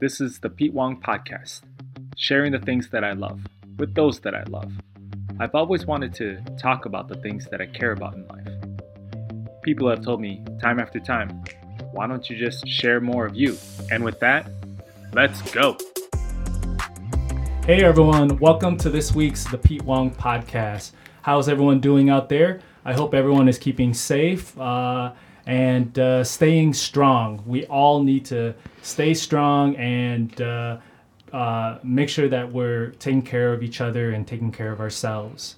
This is the Pete Wong Podcast, sharing the things that I love with those that I love. I've always wanted to talk about the things that I care about in life. People have told me time after time, why don't you just share more of you? And with that, let's go. Hey everyone, welcome to this week's The Pete Wong Podcast. How's everyone doing out there? I hope everyone is keeping safe. Uh, and uh, staying strong. We all need to stay strong and uh, uh, make sure that we're taking care of each other and taking care of ourselves.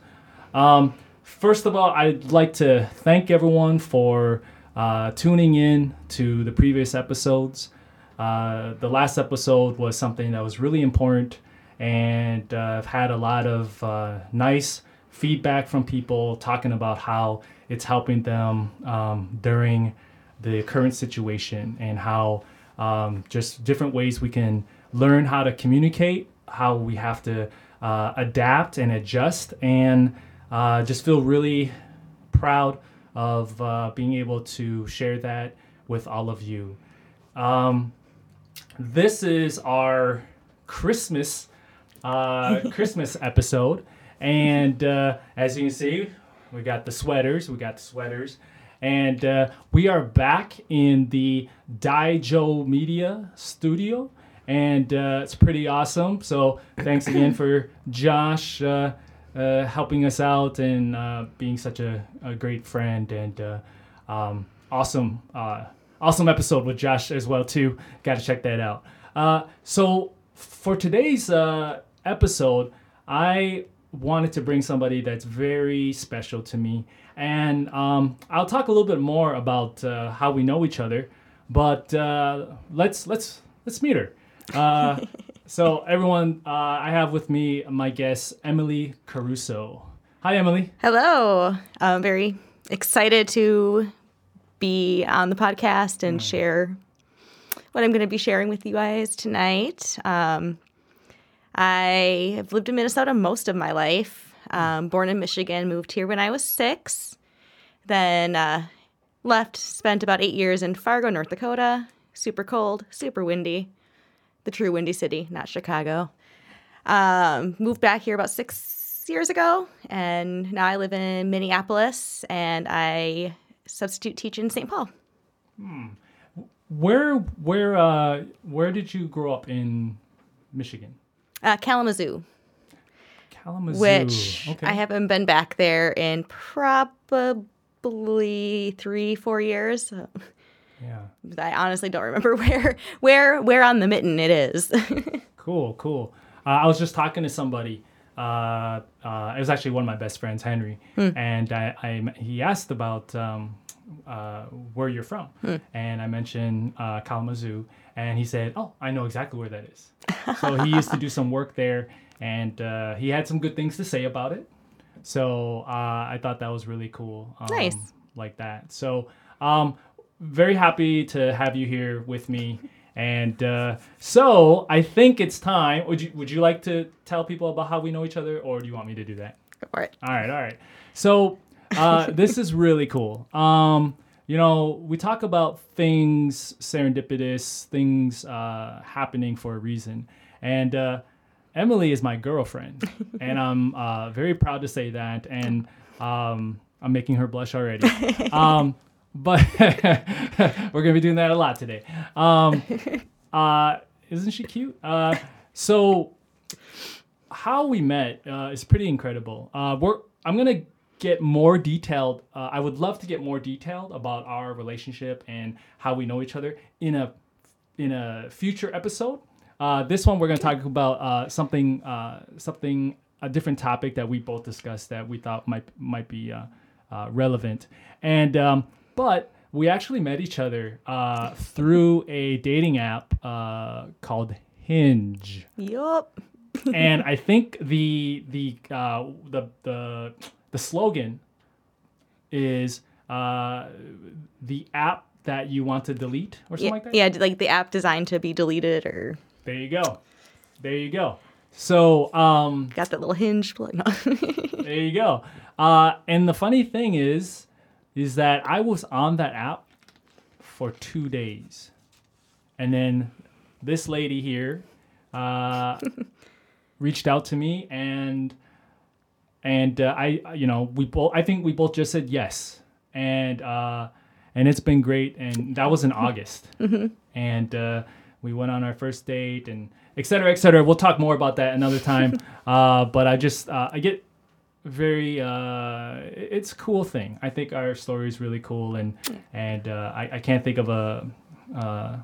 Um, first of all, I'd like to thank everyone for uh, tuning in to the previous episodes. Uh, the last episode was something that was really important, and uh, I've had a lot of nice feedback from people talking about how it's helping them um, during the current situation and how um, just different ways we can learn how to communicate, how we have to uh, adapt and adjust, and uh, just feel really proud of uh, being able to share that with all of you. Um, this is our Christmas uh, Christmas episode, and uh, as you can see, we got the sweaters. We got the sweaters. And uh, we are back in the Daijo Media studio. And uh, it's pretty awesome. So thanks again for Josh uh, uh, helping us out and uh, being such a, a, great friend. And uh, um, awesome, awesome episode with Josh as well, too. Got to check that out. so for today's episode, I wanted to bring somebody that's very special to me. And um, I'll talk a little bit more about uh, how we know each other, but uh, let's let's let's meet her. Uh, so everyone, uh, I have with me my guest Emily Caruso. Hi, Emily. Hello. I'm very excited to be on the podcast and mm. share what I'm going to be sharing with you guys tonight. Um, I have lived in Minnesota most of my life. Um, born in Michigan, moved here when I was six. Then uh, left, spent about eight years in Fargo, North Dakota. Super cold, super windy. The true windy city, not Chicago. Um, moved back here about six years ago, and now I live in Minneapolis and I substitute teach in St. Paul. Hmm. Where, where, uh, where did you grow up in Michigan? Uh, Kalamazoo. Kalamazoo. Which okay. I haven't been back there in probably three, four years. So yeah. I honestly don't remember where, where, where on the mitten it is. cool, cool. Uh, I was just talking to somebody. Uh, uh, it was actually one of my best friends, Henry, hmm. and I, I, he asked about um, uh, where you're from, hmm. and I mentioned uh, Kalamazoo, and he said, "Oh, I know exactly where that is." so he used to do some work there, and uh, he had some good things to say about it. So uh, I thought that was really cool. Um, nice, like that. So um, very happy to have you here with me. And uh, so I think it's time. Would you Would you like to tell people about how we know each other, or do you want me to do that? Go for it. All right, all right. So uh, this is really cool. Um, you know, we talk about things serendipitous, things uh, happening for a reason. And uh, Emily is my girlfriend, and I'm uh, very proud to say that. And um, I'm making her blush already. Um, but we're gonna be doing that a lot today. Um, uh, isn't she cute? Uh, so how we met uh, is pretty incredible. we're I'm gonna get more detailed. Uh, I would love to get more detailed about our relationship and how we know each other in a in a future episode. Uh, this one we're going to talk about uh, something uh, something a different topic that we both discussed that we thought might might be uh, uh, relevant. And um, but we actually met each other through a dating app called Hinge. Yup. and I think the the the the the slogan is uh, the app that you want to delete or something yeah, like that. Yeah, like the app designed to be deleted or. There you go. There you go. So um, got that little hinge. No. there you go. Uh, and the funny thing is, is that I was on that app for two days, and then this lady here uh, reached out to me and and uh, I you know we both I think we both just said yes. And uh, and it's been great. And that was in August. And uh, we went on our first date and et cetera et cetera. We'll talk more about that another time. Uh, but I just uh, I get very uh, it's a cool thing. I think our story is really cool. And and uh, I, I can't think of a uh,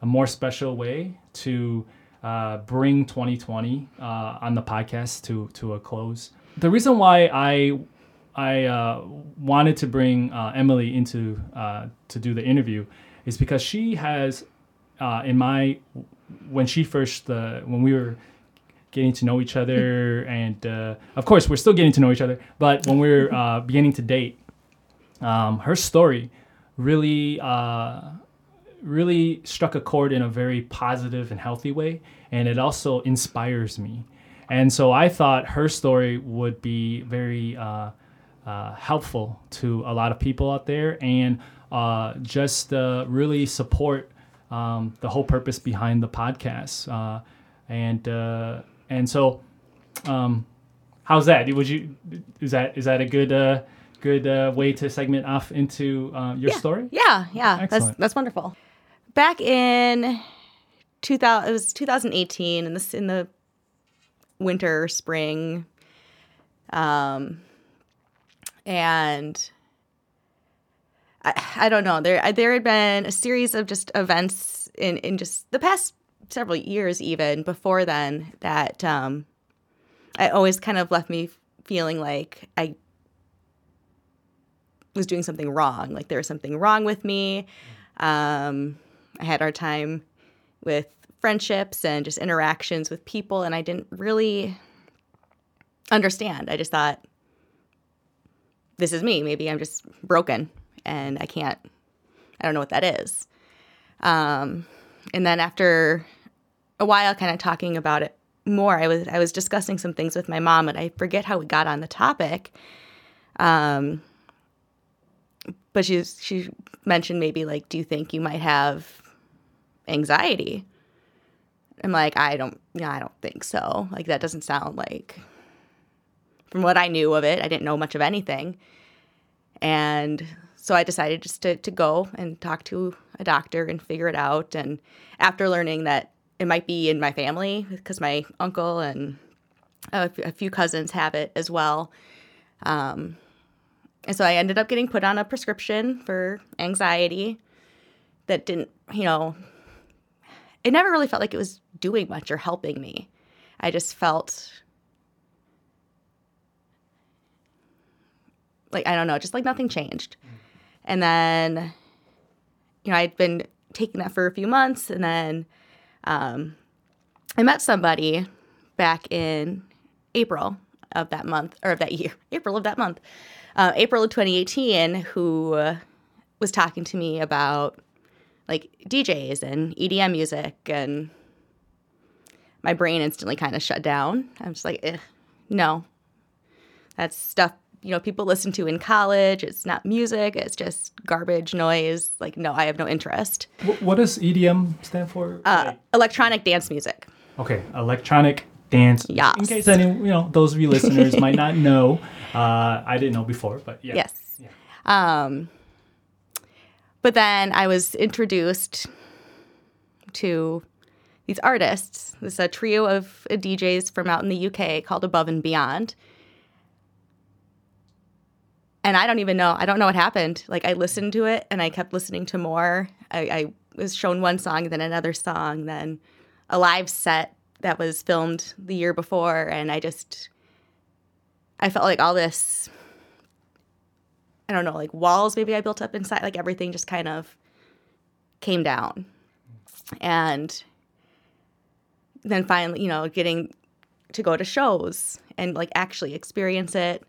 a more special way to uh, bring 2020 uh, on the podcast to to a close. The reason why I I uh, wanted to bring uh, Emily into uh, to do the interview is because she has uh, in my when she first uh, when we were getting to know each other and uh, of course we're still getting to know each other but when we were uh, beginning to date um, her story really uh, really struck a chord in a very positive and healthy way and it also inspires me and so i thought her story would be very uh, uh, helpful to a lot of people out there and uh, just uh, really support um, the whole purpose behind the podcast uh, and uh, and so um, how's that would you is that is that a good uh, good uh, way to segment off into uh, your yeah. story Yeah, yeah, that's Excellent. that's wonderful. Back in 2000, it was 2018, in this in the winter, spring, um, and I, I don't know. There there had been a series of just events in in just the past several years, even before then, that um, I always kind of left me feeling like I was doing something wrong. Like there was something wrong with me. Um, I had hard time with friendships and just interactions with people, and I didn't really understand. I just thought, this is me. Maybe I'm just broken and I can't, I don't know what that is. Um, and then after a while, kind of talking about it more, I was I was discussing some things with my mom, and I forget how we got on the topic. Um, but she she mentioned maybe like, do you think you might have anxiety? I'm like, I don't, yeah, I don't think so. Like that doesn't sound like. From what I knew of it, I didn't know much of anything, and so I decided just to to go and talk to a doctor and figure it out. And after learning that it might be in my family because my uncle and a few cousins have it as well. Um, and so I ended up getting put on a prescription for anxiety that didn't, you know, it never really felt like it was doing much or helping me. I just felt like, I don't know, just like nothing changed. And then, you know, I'd been taking that for a few months and then um, I met somebody back in April of that month or of that year, April of that month, uh, April of 2018, who uh, was talking to me about like DJs and EDM music, and my brain instantly kind of shut down. I'm just like, eh, no, that's stuff you know people listen to in college. It's not music. It's just garbage noise. Like, no, I have no interest. What does EDM stand for? Uh, Like- electronic dance music. Okay, electronic dance. Yeah. In case any, you know, those of you listeners might not know, uh, I didn't know before, but yeah. Yes. Um, but then I was introduced to these artists. This a trio of DJs from out in the UK called Above and Beyond. And I don't even know. I don't know what happened. Like I listened to it and I kept listening to more. I, I was shown one song, then another song, then a live set that was filmed the year before, and I just I felt like all this I don't know, like walls maybe I built up inside, like everything just kind of came down. And then finally, you know, getting to go to shows and like actually experience it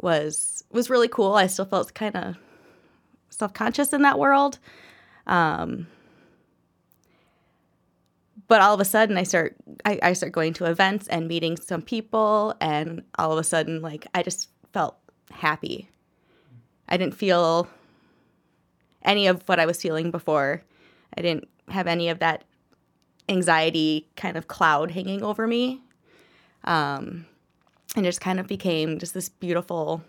was was really cool. I still felt kind of self-conscious in that world. Um but all of a sudden I start I, I start going to events and meeting some people and all of a sudden like I just felt happy. I didn't feel any of what I was feeling before. I didn't have any of that anxiety kind of cloud hanging over me. Um, and just kind of became just this beautiful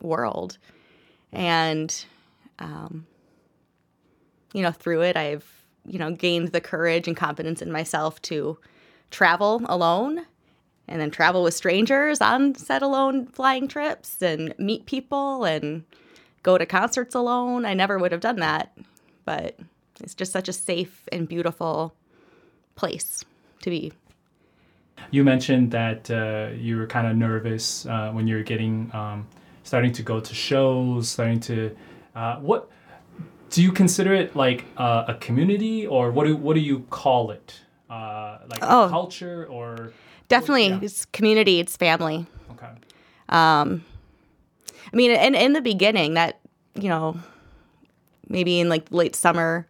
world. And, um, you know, through it, I've, you know, gained the courage and confidence in myself to travel alone and then travel with strangers on set alone flying trips and meet people and go to concerts alone. I never would have done that, but it's just such a safe and beautiful place to be. You mentioned that uh, you were kind of nervous uh, when you were getting um, starting to go to shows, starting to uh, what do you consider it like uh, a community or what do what do you call it? Uh, like Oh. culture or Definitely, Yeah. it's community, it's family. okay. Um, I mean, in in the beginning, that you know, maybe in like late summer,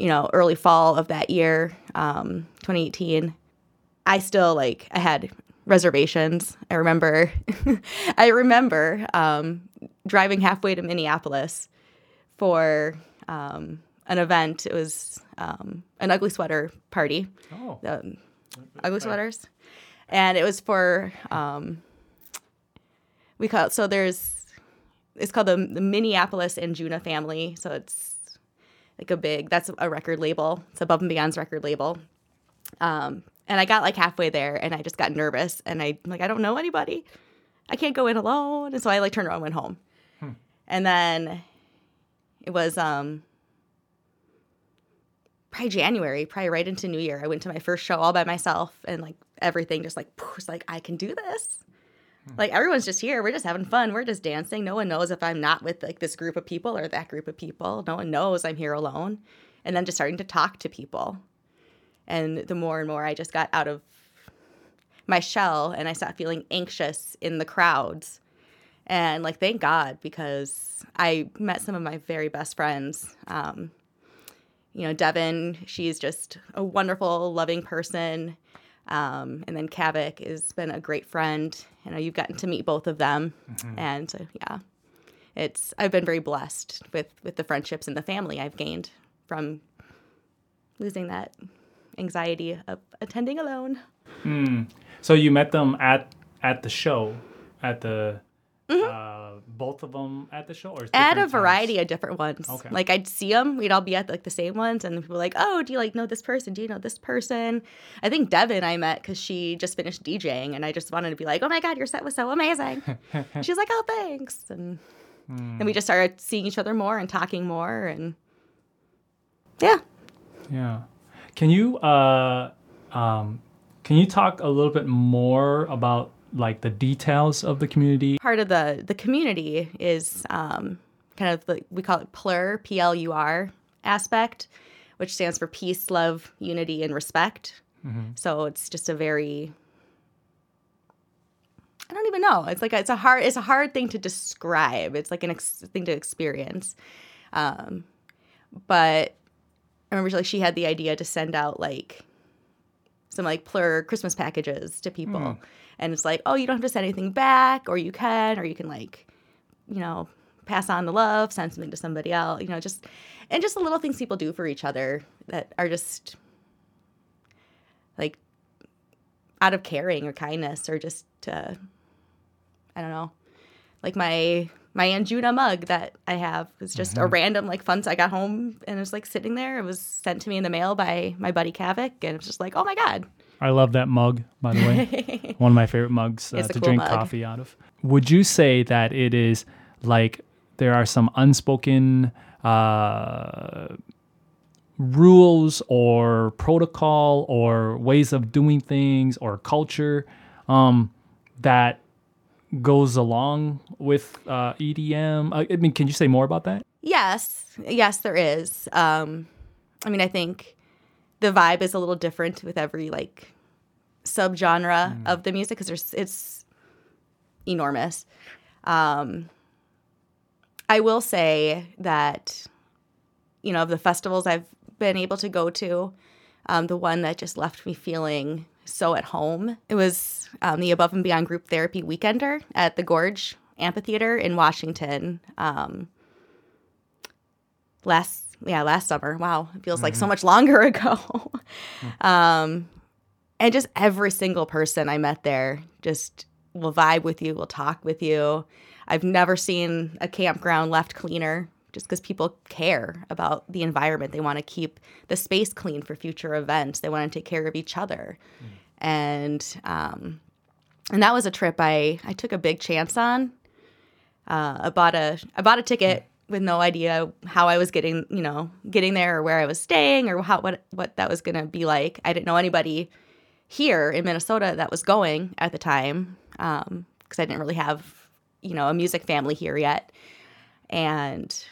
you know, early fall of that year, um, 2018, I still like I had reservations. I remember, I remember um, driving halfway to Minneapolis for um, an event. It was um, an ugly sweater party Oh, ugly sweaters, and it was for um, we call it so there's it's called the, the Minneapolis Anjuna family. So it's like a big that's a record label. It's Above and Beyond's record label. Um, and I got like halfway there, and I just got nervous, and I like I don't know anybody. I can't go in alone, and so I like turned around and went home. And then it was um probably January, probably right into New Year. I went to my first show all by myself, and like everything just like was like I can do this. Like everyone's just here. We're just having fun. We're just dancing. No one knows if I'm not with like this group of people or that group of people. No one knows I'm here alone. And then just starting to talk to people. And the more and more I just got out of my shell and I stopped feeling anxious in the crowds. And like, thank God, because I met some of my very best friends. Um, you know, Devin, she's just a wonderful, loving person. Um, and then Kavik has been a great friend. You know, you've gotten to meet both of them, and uh, yeah, it's I've been very blessed with with the friendships and the family I've gained from losing that anxiety of attending alone. so you met them at at the show, at the uh, both of them at the show, or. At a times? variety of different ones. Okay. Like I'd see them, we'd all be at like the same ones, and people were like, "Oh, do you like know this person? Do you know this person?" I think Devin I met because she just finished DJing, and I just wanted to be like, "Oh my god, your set was so amazing." She's like, "Oh, thanks," and then we just started seeing each other more and talking more, and yeah. Yeah. Can you uh, um, can you talk a little bit more about like the details of the community? part of the the community is um, kind of the we call it plur p l u r aspect, which stands for peace, love, unity, and respect. So it's just a very I don't even know. It's like it's a hard it's a hard thing to describe. It's like an ex- thing to experience. Um, but I remember like she had the idea to send out like some like plur Christmas packages to people. And it's like, oh, you don't have to send anything back, or you can, or you can like, you know, pass on the love, send something to somebody else, you know, just and just the little things people do for each other that are just like out of caring or kindness or just to I don't know. Like my my Anjuna mug that I have was just a mm-hmm. random like fun. I got home and it was like sitting there. It was sent to me in the mail by my buddy Kavik, and it was just like, oh my god, I love that mug, by the way. One of my favorite mugs uh, to cool drink mug. coffee out of. Would you say that it is like there are some unspoken uh, rules or protocol or ways of doing things or culture um, that goes along with uh, EDM? I I mean, can you say more about that? Yes, yes, there is. Um, I mean, I think the vibe is a little different with every like subgenre of the music because there's it's enormous. Um, I will say that you know of the festivals I've been able to go to, um, the one that just left me feeling so at home. It was um, the Above and Beyond Group Therapy Weekender at the Gorge Amphitheater in Washington. Um, last yeah, last summer. Wow, it feels like so much longer ago. um, and just every single person I met there just will vibe with you, will talk with you. I've never seen a campground left cleaner just because people care about the environment. They want to keep the space clean for future events. They want to take care of each other. Mm. And um, and that was a trip I, I took a big chance on. Uh, I bought a I bought a ticket with no idea how I was getting you know getting there or where I was staying or how what what that was gonna be like. I didn't know anybody here in Minnesota that was going at the time because um, I didn't really have you know a music family here yet. And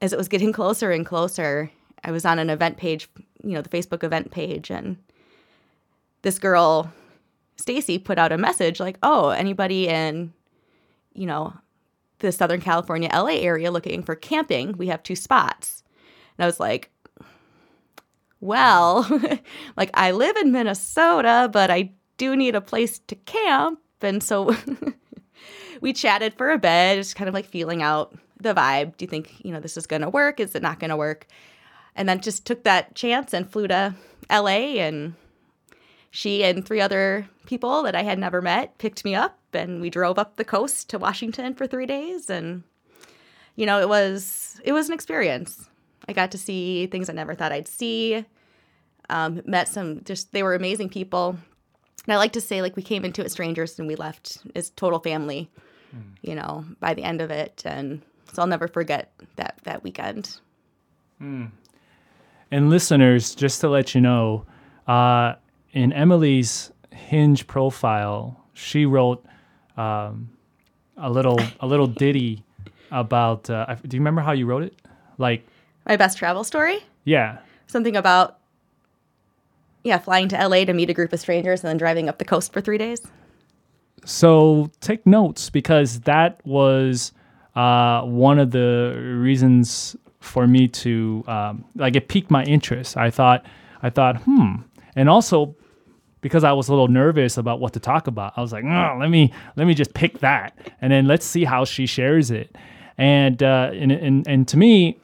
as it was getting closer and closer, I was on an event page, you know, the Facebook event page, and this girl, Stacy, put out a message like, "Oh, anybody in, you know, the Southern California, LA area looking for camping? We have two spots." And I was like, "Well, like I live in Minnesota, but I do need a place to camp." And so we chatted for a bit, just kind of like feeling out the vibe. Do you think, you know, this is going to work? Is it not going to work? And then just took that chance and flew to LA and she and three other people that I had never met picked me up and we drove up the coast to Washington for 3 days and you know, it was it was an experience. I got to see things I never thought I'd see. Um, met some just they were amazing people. And I like to say like we came into it strangers and we left as total family. Mm. You know, by the end of it and so I'll never forget that that weekend. Mm. And listeners, just to let you know, uh, in Emily's Hinge profile, she wrote um, a little a little ditty about. Uh, do you remember how you wrote it? Like my best travel story. Yeah. Something about yeah, flying to LA to meet a group of strangers and then driving up the coast for three days. So take notes because that was uh, one of the reasons for me to um, like it piqued my interest. I thought, I thought, hmm, and also because I was a little nervous about what to talk about, I was like, oh, let me let me just pick that, and then let's see how she shares it. And uh, and, and and to me,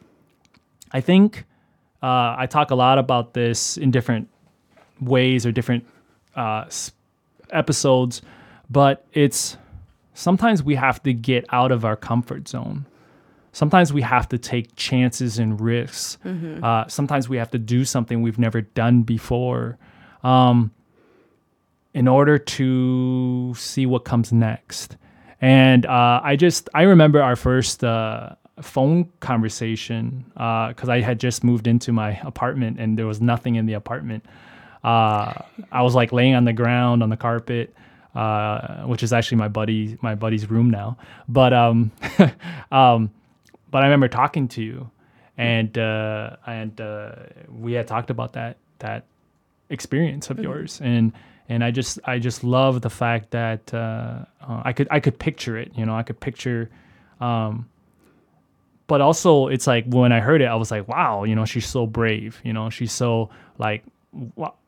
I think uh, I talk a lot about this in different ways or different uh, episodes, but it's sometimes we have to get out of our comfort zone. Sometimes we have to take chances and risks. Mm-hmm. Uh, sometimes we have to do something we've never done before um, in order to see what comes next. And uh, I just, I remember our first uh, phone conversation because uh, I had just moved into my apartment and there was nothing in the apartment. Uh, I was like laying on the ground on the carpet uh, which is actually my buddy my buddy's room now. But um, um, but I remember talking to you, and uh, and uh, we had talked about that that experience of mm-hmm. yours, and and I just I just love the fact that uh, uh, I could I could picture it. You know, I could picture. Um, but also, it's like when I heard it, I was like, "Wow!" You know, she's so brave. You know, she's so like,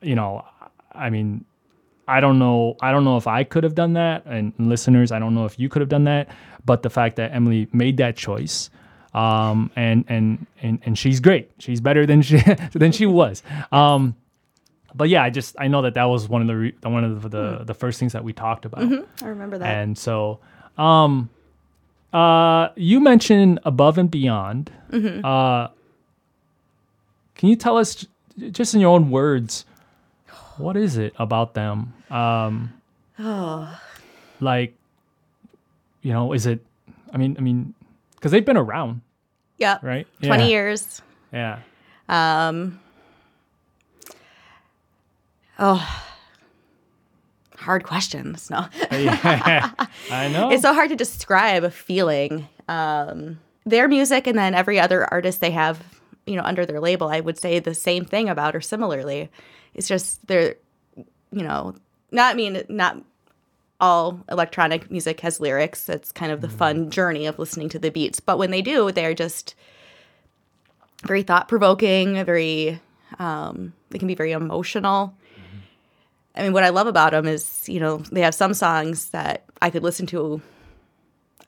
you know, I mean, I don't know. I don't know if I could have done that, and listeners, I don't know if you could have done that. But the fact that Emily made that choice, um, and and and and she's great. She's better than she than she was. Um, but yeah, I just I know that that was one of the re- one of the the, mm-hmm. the, first things that we talked about. Mm-hmm. I remember that. And so, um, uh, you mentioned above and beyond. Mm-hmm. Uh, can you tell us just in your own words? What is it about them? Um, oh. Like, you know, is it? I mean, I mean, because they've been around. Yeah. Right. Twenty yeah. years. Yeah. Um. Oh. Hard questions. No. yeah, I know. It's so hard to describe a feeling. Um, their music and then every other artist they have, you know, under their label, I would say the same thing about or similarly. It's just they're, you know, not I mean not all electronic music has lyrics. It's kind of the mm-hmm. fun journey of listening to the beats. But when they do, they're just very thought provoking, very um, they can be very emotional. I mean, what I love about them is, you know, they have some songs that I could listen to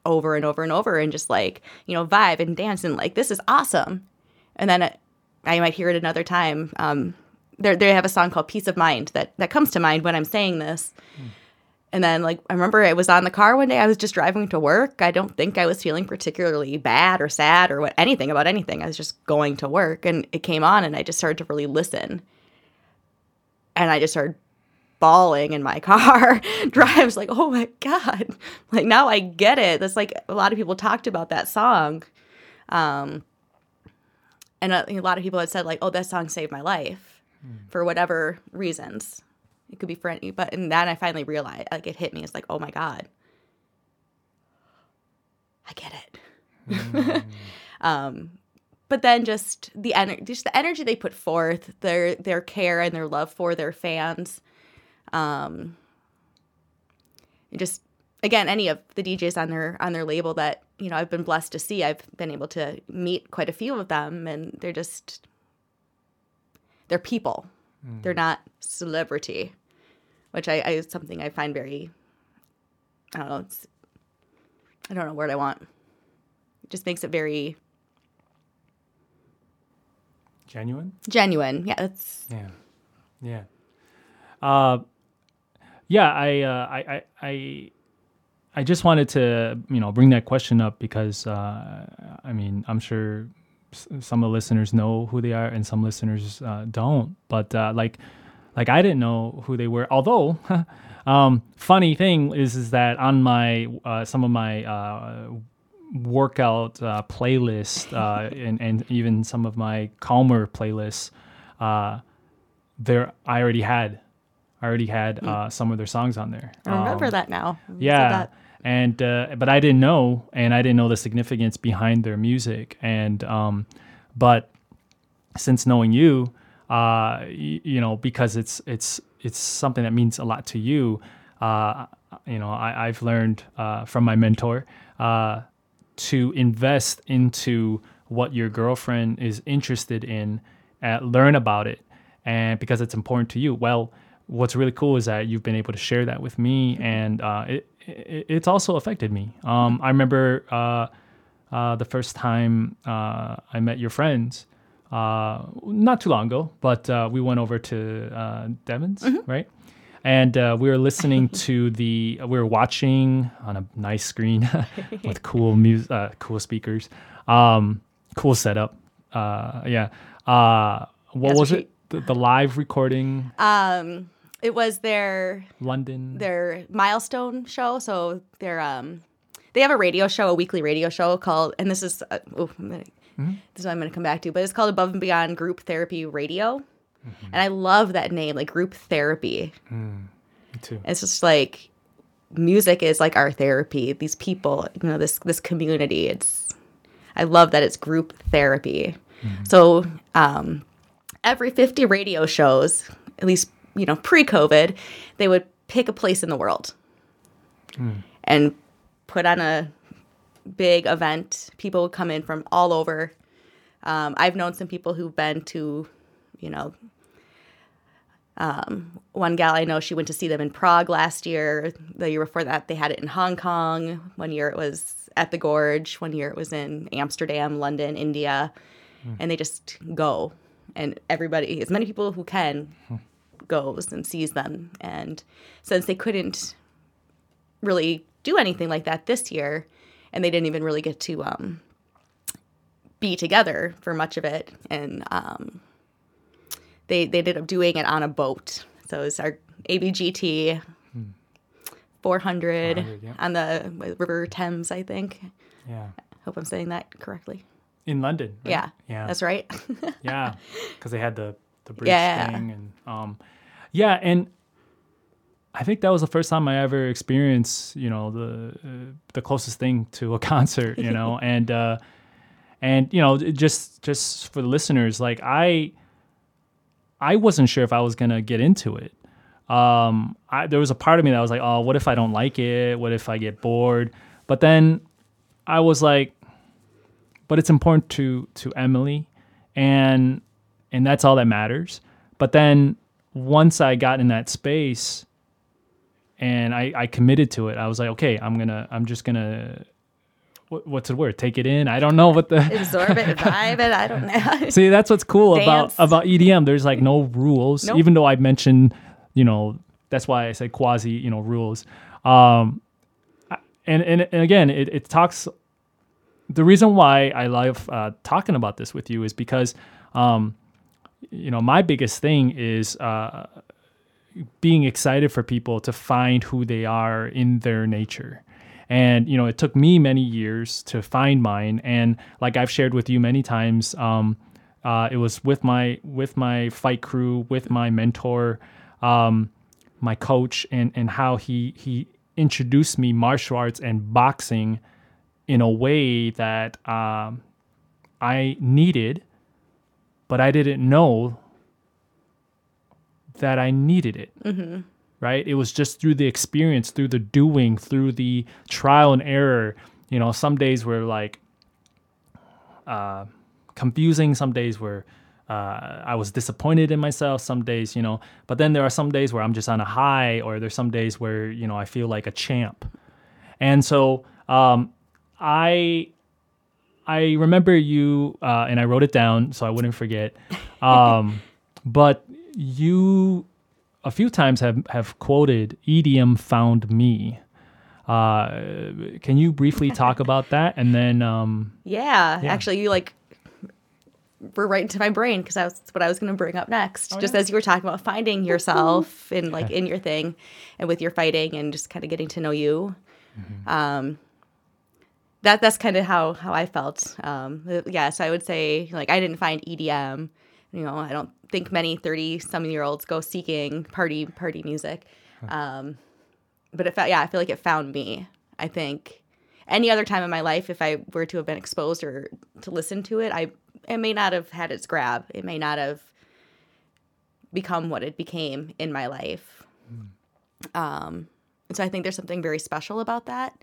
over and over and over and just like, you know, vibe and dance and like, this is awesome. and then it, I might hear it another time. Um, they have a song called "Peace of Mind" that that comes to mind when I'm saying this. And then, like, I remember I was on the car one day. I was just driving to work. I don't think I was feeling particularly bad or sad or what anything about anything. I was just going to work, and it came on, and I just started to really listen. And I just started bawling in my car. Drive I was like, oh my god! Like now I get it. That's like a lot of people talked about that song, um, and a, a lot of people had said like, oh, that song saved my life for whatever reasons. It could be for any, but and then I finally realized, like, it hit me. It's like, oh my god, I get it. um, but then just the energy, just the energy they put forth, their their care and their love for their fans. Um, and just again, any of the DJs on their on their label that you know I've been blessed to see. I've been able to meet quite a few of them, and they're just they're people. They're not celebrity, which I, I is something I find very I don't know. It's, I don't know what I want. It just makes it very Genuine. genuine. Yeah, that's Yeah, yeah, uh, yeah. I, uh, I, I, I, I just wanted to, you know, bring that question up because, uh, I mean, I'm sure s- some of the listeners know who they are, and some listeners uh, don't. But uh, like, like I didn't know who they were. Although, um, funny thing is, is that on my uh, some of my uh, workout uh, playlist uh, and and even some of my calmer playlists, uh, there I already had, I already had uh, some of their songs on there. I remember Um, that now. You yeah that. and uh, but i didn't know and i didn't know the significance behind their music and um but since knowing you uh y- you know because it's it's it's something that means a lot to you uh you know I, i've learned uh from my mentor uh to invest into what your girlfriend is interested in uh, learn about it and because it's important to you well what's really cool is that you've been able to share that with me and uh, it, it it's also affected me. Um, i remember uh, uh, the first time uh, i met your friends uh, not too long ago but uh, we went over to uh, Devin's right? And uh, we were listening to the we were watching on a nice screen with cool music uh, cool speakers. Um, cool setup. Uh, yeah. Uh, what That's was it? the, the live recording? Um, it was their london their milestone show. So they're um, they have a radio show, a weekly radio show called, and this is uh, oh, I'm gonna, this is what I'm going to come back to, but it's called Above and Beyond Group Therapy Radio, and I love that name, like group therapy. Me too It's just like music is like our therapy. These people, you know, this this community. It's I love that it's group therapy. So um, every 50 radio shows, at least you know pre-COVID, they would pick a place in the world and put on a big event. People would come in from all over. Um, I've known some people who've been to, you know, um, one gal I know, she went to see them in Prague last year. The year before that, they had it in Hong Kong. One year it was at the Gorge. One year it was in Amsterdam, London, India. And they just go. And everybody, as many people who can, goes and sees them. And since they couldn't really do anything like that this year, and they didn't even really get to um, be together for much of it, and um, they they ended up doing it on a boat. So it's our ABGT 400 400, yeah. on the River Thames, I think. yeah I Hope I'm saying that correctly. in london right? Yeah, yeah that's right. yeah because they had the the bridge Yeah. thing and um yeah and i think that was the first time i ever experienced you know the uh, the closest thing to a concert you know? And uh and you know just just for the listeners like i i wasn't sure if i was gonna get into it. Um I, there was a part of me that was like oh what if i don't like it? What if i get bored? But then i was like but it's important to to emily. And and that's all that matters but then once i got in that space and i i committed to it i was like okay i'm gonna i'm just gonna what, what's the word? Take it in. I don't know what the Absorb it, vibe it. I don't know. See, that's what's cool about Dance. about EDM. There's like no rules, Nope. even though I mentioned, you know, that's why I say quasi, you know, rules. Um, and and, and again, it, it talks. The reason why I love uh, talking about this with you is because, um, you know, my biggest thing is uh, being excited for people to find who they are in their nature. And you know, it took me many years to find mine. And like I've shared with you many times, um, uh, it was with my with my fight crew, with my mentor, um, my coach, and and how he he introduced me martial arts and boxing in a way that um, I needed, but I didn't know that I needed it. Right? It was just through the experience, through the doing, through the trial and error. You know, some days were like uh, confusing. Some days were uh, I was disappointed in myself. Some days, you know, but then there are some days where I'm just on a high, or there's some days where you know I feel like a champ. And so um, I I remember you, uh, and I wrote it down so I wouldn't forget. Um, but you, a few times have have quoted "EDM found me." Uh, can you briefly talk about that, and then um, Yeah, Yeah. actually, you like were right into my brain because that's what I was going to bring up next. just Oh, yeah. as you were talking about finding yourself in like in your thing and with your fighting and just kind of getting to know you. Mm-hmm. Um, that that's kind of how how I felt. Um, yeah, so I would say like I didn't find EDM. You know, I don't think many thirty some year olds go seeking party party music. Um, but it felt yeah, I feel like it found me. I think any other time in my life, if I were to have been exposed or to listen to it, I it may not have had its grab. It may not have become what it became in my life. Um, and so I think there's something very special about that,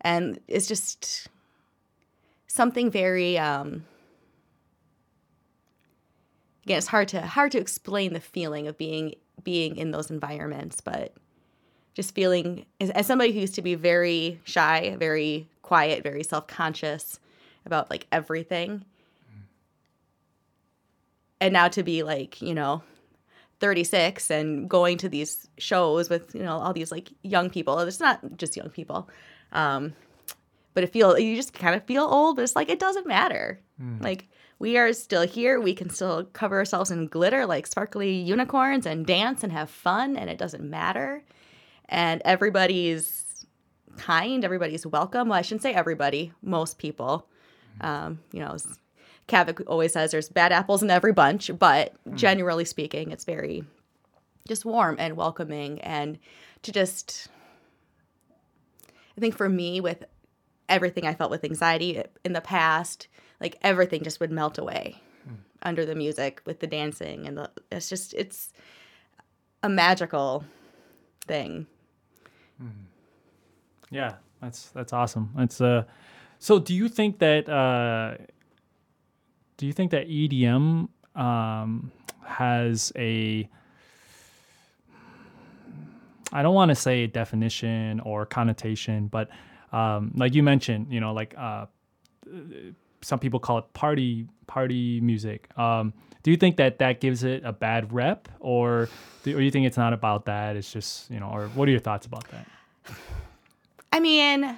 and it's just something very. Um, again, it's hard to hard to explain the feeling of being being in those environments, but just feeling as, as somebody who used to be very shy, very quiet, very self conscious about like everything, and now to be like you know 36 and going to these shows with you know all these like young people it's not just young people um but it feel you just kind of feel old but it's like it doesn't matter. Like we are still here. We can still cover ourselves in glitter like sparkly unicorns and dance and have fun and it doesn't matter. And everybody's kind everybody's welcome. Well i shouldn't say everybody most people. Um, you know Kavik always says there's bad apples in every bunch, but generally speaking, it's very just warm and welcoming and to just I think for me with everything I felt with anxiety in the past, like everything just would melt away under the music with the dancing and the it's just it's a magical thing. Yeah, that's that's awesome. It's uh so do you think that uh do you think that EDM um has a I don't want to say definition or connotation, but um like you mentioned, you know, like uh some people call it party party music. Um do you think that that gives it a bad rep or do or you think it's not about that? It's just, you know, or what are your thoughts about that? I mean,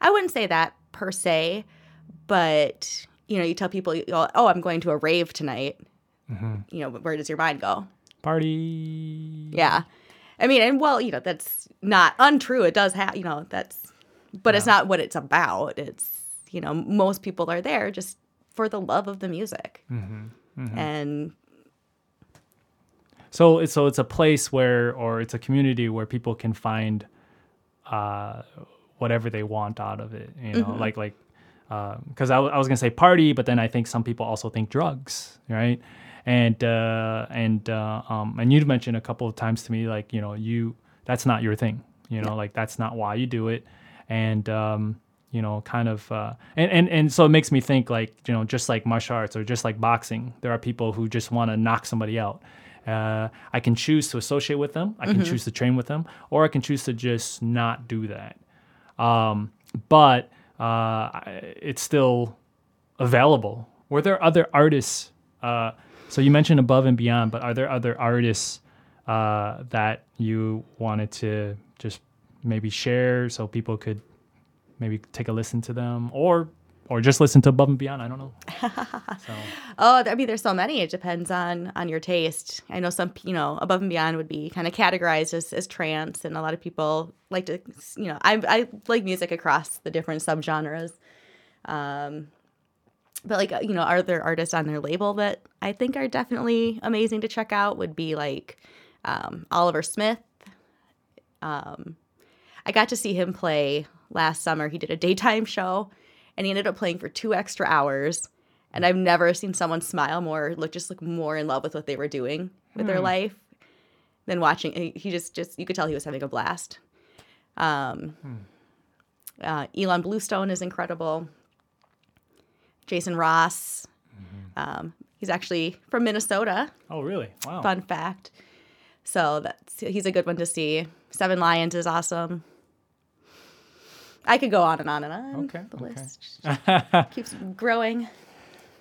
I wouldn't say that per se, but you know, you tell people, "Oh, I'm going to a rave tonight." You know, where does your mind go? Party Yeah, I mean, and well, you know, that's not untrue. It does have, you know, that's, but it's not what it's about. It's, you know, most people are there just for the love of the music, mm-hmm, mm-hmm. and So it's so it's a place where, or it's a community where people can find uh, whatever they want out of it. You know, mm-hmm. like like um, because I, w- I was gonna say party, but then I think some people also think drugs, right? And uh, and uh, um, and you mentioned a couple of times to me like you know you that's not your thing. You know, like that's not why you do it, and um, you know, kind of, uh, and, and and so it makes me think like you know, just like martial arts or just like boxing, there are people who just want to knock somebody out. Uh, I can choose to associate with them, I can choose to train with them, or I can choose to just not do that. Um, but uh, it's still available. Were there other artists? Uh, so you mentioned Above and Beyond, but are there other artists uh, that you wanted to just maybe share so people could maybe take a listen to them, or or just listen to Above and Beyond? I don't know. so, Oh, I mean, there's so many. It depends on on your taste. I know some, you know, above and beyond would be kind of categorized as, as trance, and a lot of people like to, you know, I I like music across the different subgenres. Um, but like you know, are there artists on their label that I think are definitely amazing to check out? Would be like um, Oliver Smith. Um, I got to see him play last summer. He did a daytime show, and he ended up playing for two extra hours. And I've never seen someone smile more, look just look more in love with what they were doing with their life than watching. He just just you could tell he was having a blast. Um, uh, Ilan Bluestone is incredible. Jason Ross, um, he's actually from Minnesota. oh really? Wow. Fun fact. So that's he's a good one to see. Seven Lions is awesome. I could go on and on and on. Okay, The okay. list keeps growing.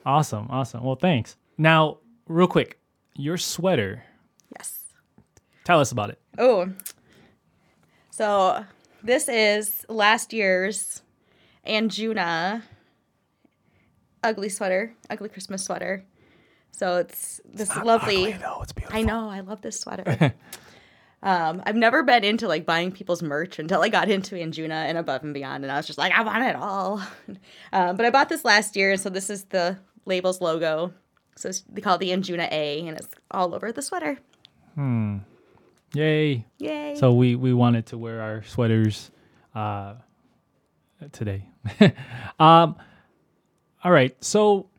Awesome, awesome. Well, thanks. Now, real quick, your sweater. Yes. Tell us about it. Oh. So this is last year's Anjuna ugly sweater, ugly Christmas sweater. So it's this lovely. though. It's beautiful. I know, I love this sweater. um, I've never been into like buying people's merch until I got into Anjuna and Above and Beyond, and I was just like, I want it all. um, but I bought this last year, and so this is the label's logo. So it's, they call it the Anjuna A, and it's all over the sweater. Hmm. Yay! Yay! So we we wanted to wear our sweaters uh, today. um, all right. So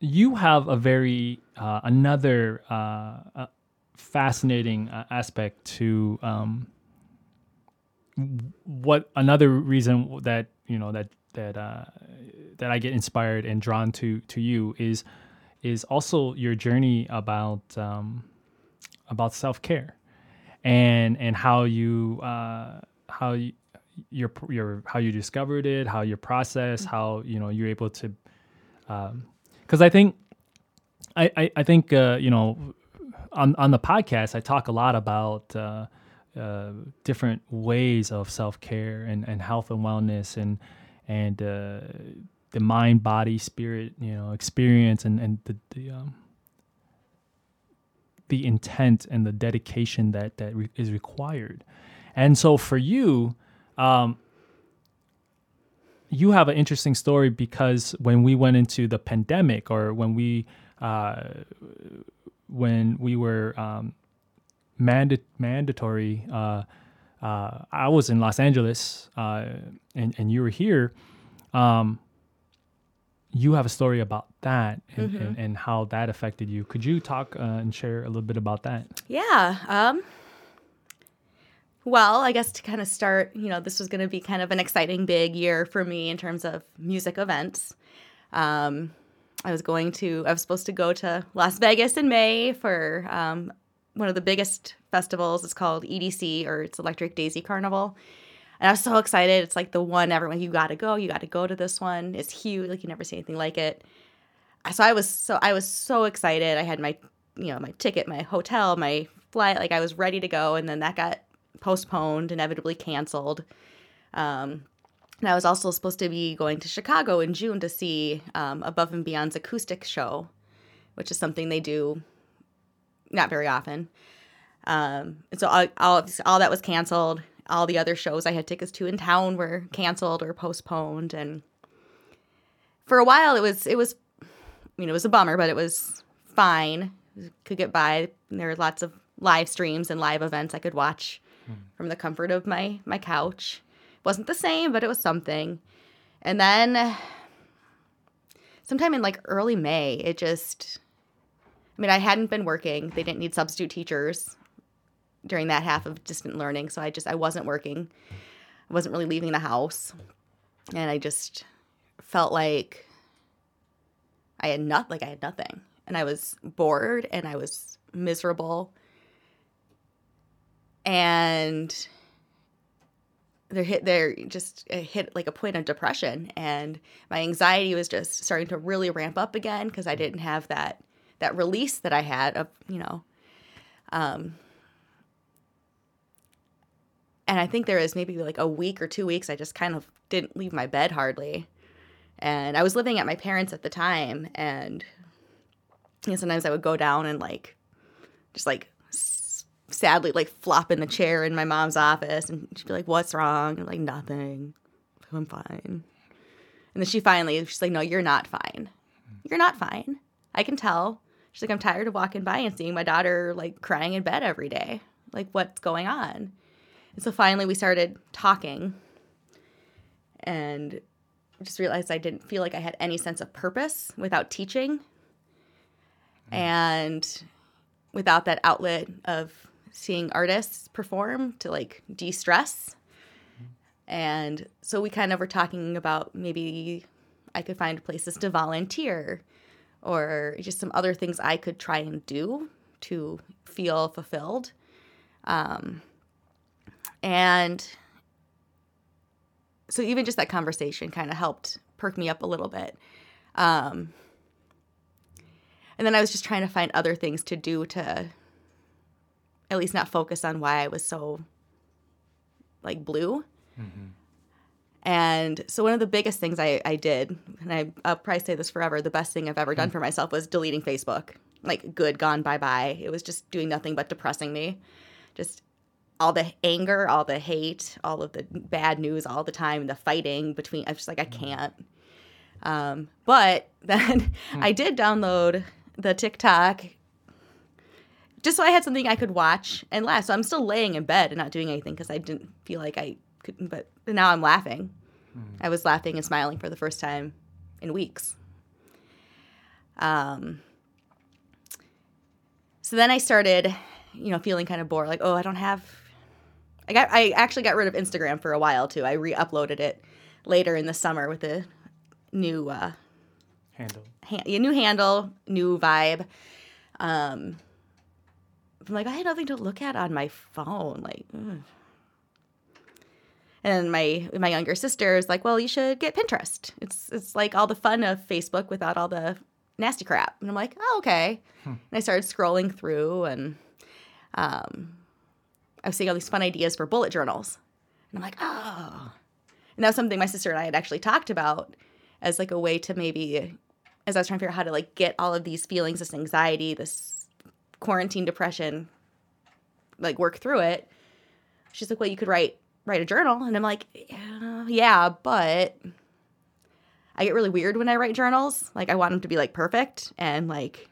you have a very uh, another uh, uh, fascinating uh, aspect to um, what another reason that you know that that uh, that I get inspired and drawn to to you is is also your journey about um, about self care and and how you uh, how you, your your how you discovered it, how you process, how you know you're able to, because I think I I, I think uh, you know on on the podcast I talk a lot about. Uh, uh, different ways of self care and, and health and wellness and and uh, the mind body spirit you know experience and and the, the um, the intent and the dedication that that re- is required. And so for you, um, you have an interesting story because when we went into the pandemic, or when we uh, when we were um, manda- mandatory, uh, uh, I was in Los Angeles, uh, and and you were here. Um, you have a story about that and, and, and how that affected you. Could you talk uh, and share a little bit about that? Yeah. Um, well, I guess to kind of start, you know, this was going to be kind of an exciting big year for me in terms of music events. Um, I was going to, I was supposed to go to Las Vegas in May for um, one of the biggest festivals. It's called EDC or it's Electric Daisy Carnival. And I was so excited. It's like the one everyone, you got to go, you got to go to this one. It's huge. Like you never see anything like it. So I was so, I was so excited. I had my, you know, my ticket, my hotel, my flight. Like I was ready to go. And then that got postponed, inevitably canceled. Um, and I was also supposed to be going to Chicago in June to see um, Above and Beyond's acoustic show, which is something they do not very often. Um, and so all, all, all that was canceled. All the other shows I had tickets to in town were canceled or postponed. And for a while, it was it was, I mean, it was a bummer, but it was fine. Could get by. There were lots of live streams and live events I could watch Hmm. from the comfort of my my couch. wasn't the same, but it was something. And then sometime in like early May, it just I mean, I hadn't been working. They didn't need substitute teachers during that half of distant learning, so I just I wasn't working. I wasn't really leaving the house. And I just felt like I had not like I had nothing. And I was bored and I was miserable. And they're hit they're just uh, hit like a point of depression. And my anxiety was just starting to really ramp up again because i didn't have that that release that i had of you know um and i think there was maybe like a week or two weeks i just kind of didn't leave my bed hardly. And i was living at my parents at the time and you know, sometimes i would go down and like just like sadly like flop in the chair in my mom's office and she'd be like what's wrong? I'm like nothing. I'm fine. And then she finally she's like no you're not fine. You're not fine. I can tell. She's like i'm tired of walking by and seeing my daughter like crying in bed every day. Like what's going on? And so finally we started talking and just realized i didn't feel like i had any sense of purpose without teaching. Mm. And without that outlet of seeing artists perform to like de-stress. And so we kind of were talking about maybe i could find places to volunteer or just some other things i could try and do to feel fulfilled. Um, and so even just that conversation kind of helped perk me up a little bit. Um, and then i was just trying to find other things to do to at least not focus on why I was so like blue. Mm-hmm. And so one of the biggest things I, I did, and I, I'll probably say this forever, the best thing I've ever done mm-hmm. for myself was deleting Facebook. Like good, gone, bye bye. It was just doing nothing but depressing me. Just all the anger, all the hate, all of the bad news all the time, the fighting between. I was just like, I mm-hmm. can't. Um, but then mm. I did download the TikTok just so I had something I could watch and laugh. So I'm still laying in bed and not doing anything because I didn't feel like I could. But now I'm laughing. Mm. I was laughing and smiling for the first time in weeks. Um. So then I started, you know, feeling kind of bored. Like, oh, I don't have. I got. I actually got rid of Instagram for a while too. I re-uploaded it later in the summer with a new uh, handle. Ha- a new handle, new vibe. Um, I'm like, I had nothing to look at on my phone. Like, ugh. and my my younger sister is like, well, you should get Pinterest. It's it's like all the fun of Facebook without all the nasty crap. And I'm like, oh, okay. Hmm. And I started scrolling through, and um, I was seeing all these fun ideas for bullet journals. And I'm like, oh. And that was something my sister and I had actually talked about as like a way to maybe, as I was trying to figure out how to like get all of these feelings, this anxiety, this quarantine depression, like work through it. She's like, well, you could write write a journal, and I'm like, yeah, yeah, but I get really weird when I write journals. Like I want them to be like perfect and like.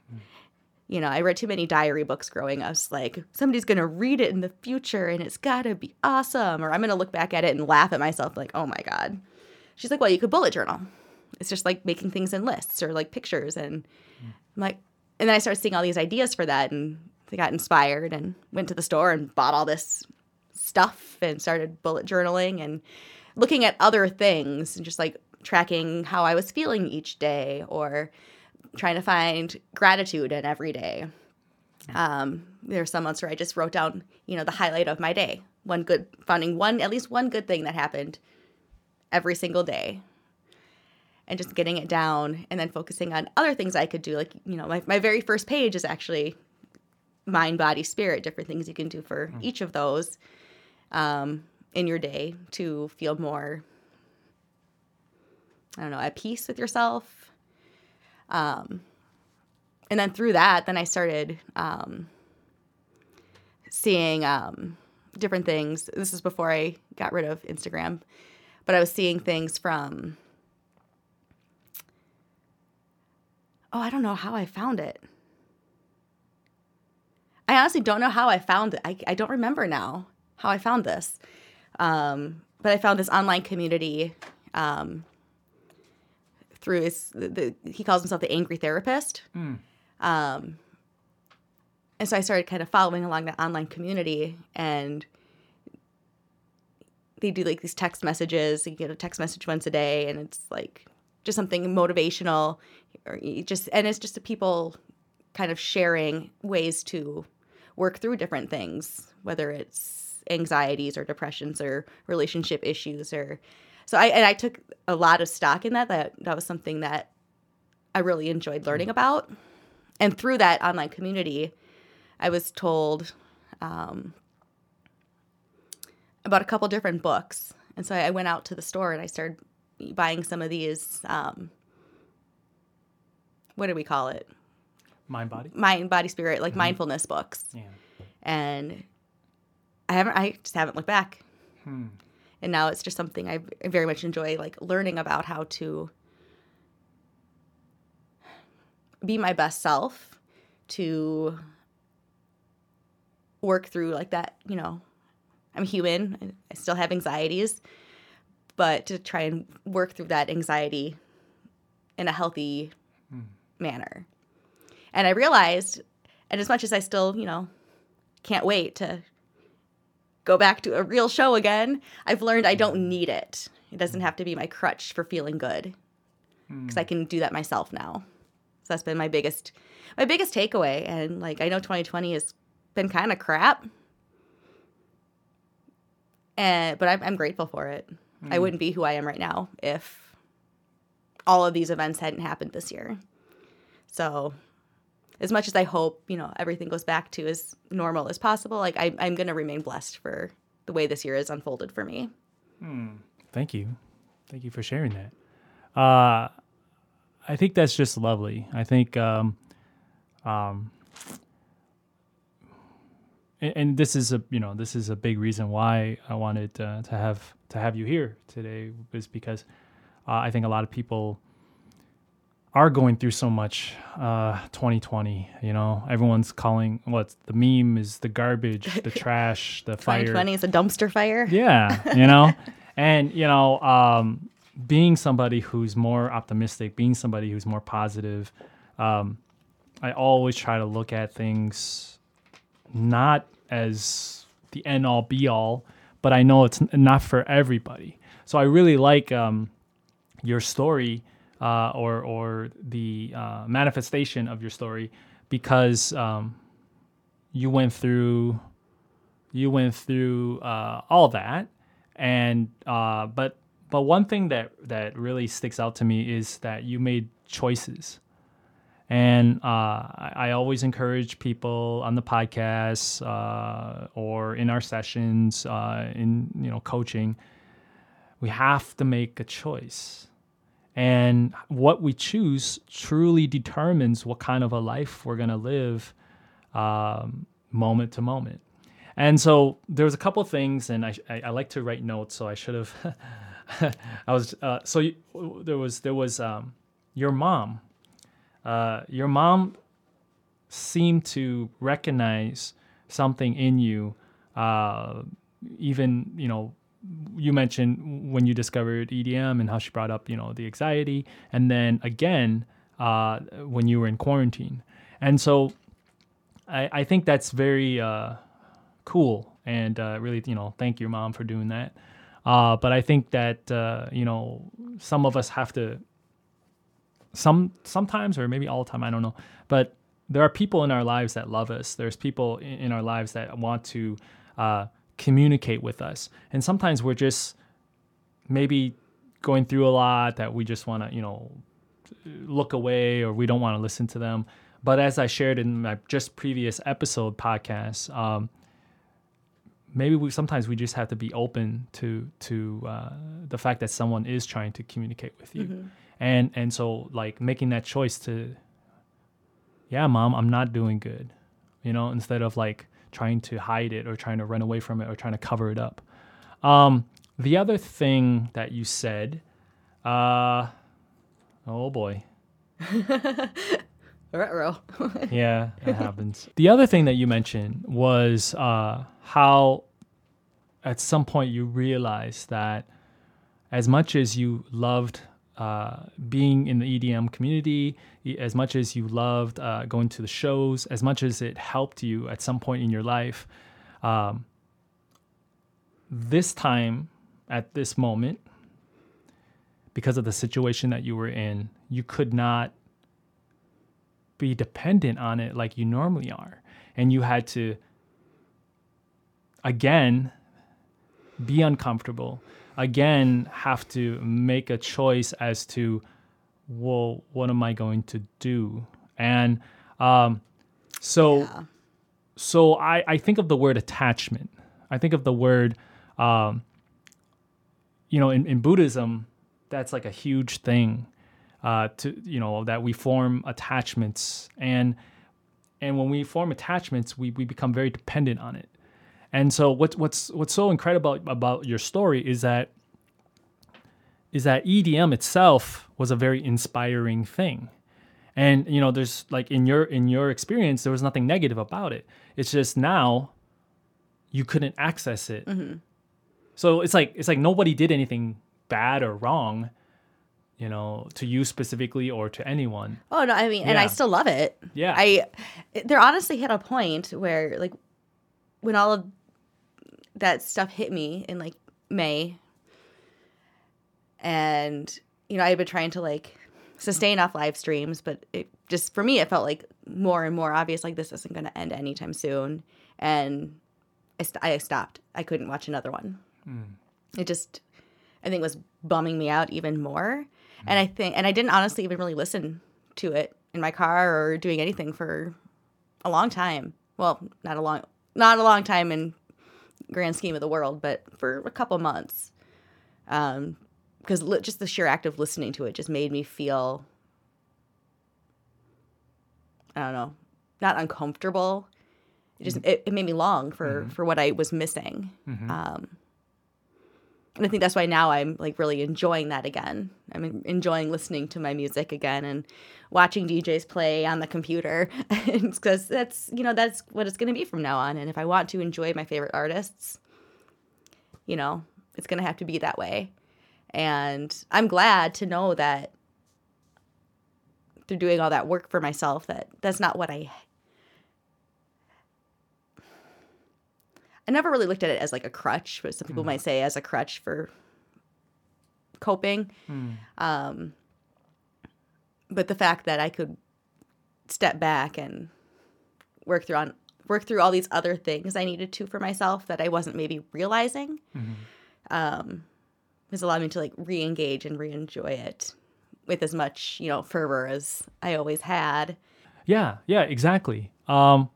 You know, I read too many diary books growing up. Like somebody's gonna read it in the future and it's gotta be awesome. Or I'm gonna look back at it and laugh at myself, like, oh my God. She's like, well, you could bullet journal. It's just like making things in lists or like pictures. And I'm like, and then I started seeing all these ideas for that and I got inspired and went to the store and bought all this stuff and started bullet journaling and looking at other things and just like tracking how I was feeling each day or trying to find gratitude in every day. Um, there are some months where I just wrote down, you know, the highlight of my day, one good, finding one, at least one good thing that happened every single day and just getting it down and then focusing on other things I could do. Like, you know, my, my very first page is actually mind, body, spirit, different things you can do for mm. each of those um, in your day to feel more, I don't know, at peace with yourself. Um, and then through that, then I started um, seeing um, different things. This is before I got rid of Instagram, but I was seeing things from Oh, I don't know how I found it. I honestly don't know how I found it. I, I don't remember now how I found this. Um, but I found this online community um, through his, the, he calls himself the angry therapist. Mm. Um, and so I started kind of following along the online community and they do like these text messages. You get a text message once a day and it's like just something motivational or just and it's just the people kind of sharing ways to work through different things whether it's anxieties or depressions or relationship issues or so I and I took a lot of stock in that that that was something that I really enjoyed learning about. And through that online community I was told um, about a couple different books. And so I went out to the store and I started buying some of these um, what do we call it Mind body. mind body spirit like mindfulness books Yeah. and I haven't I just haven't looked back. Hmm. And now it's just something I very much enjoy like learning about how to be my best self to work through like that, you know. I'm human. I still have anxieties, but to try and work through that anxiety in a healthy manner. And I realized and as much as I still, you know, can't wait to go back to a real show again, I've learned I don't need it. It doesn't have to be my crutch for feeling good because I hmm. can do that myself now. So that's been my biggest my biggest takeaway and like I know 2020 has been kind of crap. And but I'm I'm grateful for it. I wouldn't be who I am right now if all of these events hadn't happened this year. So as much as I hope, you know, everything goes back to as normal as possible, like I, I'm going to remain blessed for the way this year has unfolded for me. Thank you. Thank you for sharing that. Uh, I think that's just lovely. I think, um, um, and, and this is a you know this is a big reason why I wanted uh, to have to have you here today is because uh, I think a lot of people are going through so much uh 2020 you know? Everyone's calling what's the meme is the garbage the trash the fire. 2020 is a dumpster fire. yeah you know? And you know um being somebody who's more optimistic being somebody who's more positive um i always try to look at things not as the end all be all but i know it's not for everybody. So i really like um your story uh, or or the uh, manifestation of your story because um, you went through you went through uh, all that and uh, but but one thing that that really sticks out to me is that you made choices and uh, I, I always encourage people on the podcast uh, or in our sessions uh, in you know coaching we have to make a choice. And what we choose truly determines what kind of a life we're to live um, moment to moment. And so there was a couple things and i, I, I like to write notes so i should have i was uh, so you, there was there was um, your mom uh, your mom seemed to recognize something in you uh, even you know you mentioned when you discovered EDM and how she brought up, you know, the anxiety, and then again uh, when you were in quarantine. And so I, I think that's very uh, cool, and uh, really, you know, thank your mom for doing that. But I think that you know some of us have to some sometimes or maybe all the time I don't know, but there are people in our lives that love us. There's people in, our lives that want to uh, communicate with us. And sometimes we're just maybe going through a lot that we just want to, you know, look away or we don't want to listen to them. But as I shared in my just previous episode podcast, um, maybe we sometimes we just have to be open to to uh, the fact that someone is trying to communicate with you, and and so like making that choice to, yeah, mom, I'm not doing good, you know, instead of like trying to hide it or trying to run away from it or trying to cover it up. Um, the other thing that you said, uh, oh boy, yeah, it happens. The other thing that you mentioned was uh, how at some point you realized that as much as you loved uh, being in the EDM community, as much as you loved uh, going to the shows, as much as it helped you at some point in your life, um, this time at this moment, because of the situation that you were in, you could not be dependent on it like you normally are. And you had to again be uncomfortable again have to make a choice as to well what am i going to do? And um, so Yeah. so I, I think of the word attachment. I think of the word um, you know in, in buddhism that's like a huge thing uh, to you know that we form attachments. And and when we form attachments we, we become very dependent on it and so what's what's what's so incredible about, your story is that is that EDM itself was a very inspiring thing. And you know, there's like in your in your experience, there was nothing negative about it. It's just now you couldn't access it. Mm-hmm. So it's like it's like nobody did anything bad or wrong, you know, to you specifically or to anyone. Oh no, I mean, and I still love it. Yeah. I there honestly hit a point where like when all of that stuff hit me in like May and you know, I had been trying to like sustain off live streams, but it just for me it felt like more and more obvious like this isn't going to end anytime soon and I, st- I stopped. I couldn't watch another one. Hmm. It just I think was bumming me out even more. Hmm. And I think and I didn't honestly even really listen to it in my car or doing anything for a long time. Well, not a long not a long time in grand scheme of the world, but for a couple months. Um because li- just the sheer act of listening to it just made me feel I don't know, not uncomfortable. It just it, it made me long for for what I was missing. Um, and I think that's why now I'm like really enjoying that again. I'm enjoying listening to my music again and watching DJs play on the computer because that's you know that's what it's going to be from now on. And if I want to enjoy my favorite artists, you know, it's going to have to be that way. And I'm glad to know that through doing all that work for myself that that's not what I I never really looked at it as like a crutch, but some people might say as a crutch for coping. Um, but the fact that I could step back and work through on work through all these other things I needed to for myself that I wasn't maybe realizing, um, has allowed me to like re-engage and re-enjoy it with as much you know fervor as I always had. Yeah, yeah, exactly. Um,